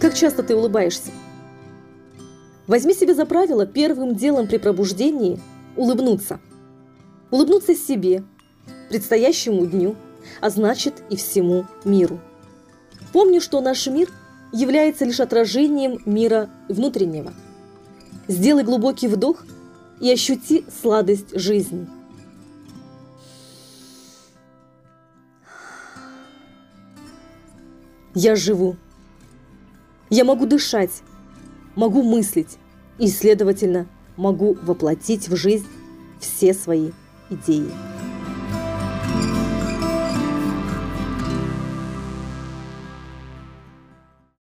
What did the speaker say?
Как часто ты улыбаешься? Возьми себе за правило первым делом при пробуждении улыбнуться. Улыбнуться себе, предстоящему дню, а значит и всему миру. Помни, что наш мир является лишь отражением мира внутреннего. Сделай глубокий вдох и ощути сладость жизни. Я живу. Я могу дышать, могу мыслить и, следовательно, могу воплотить в жизнь все свои идеи.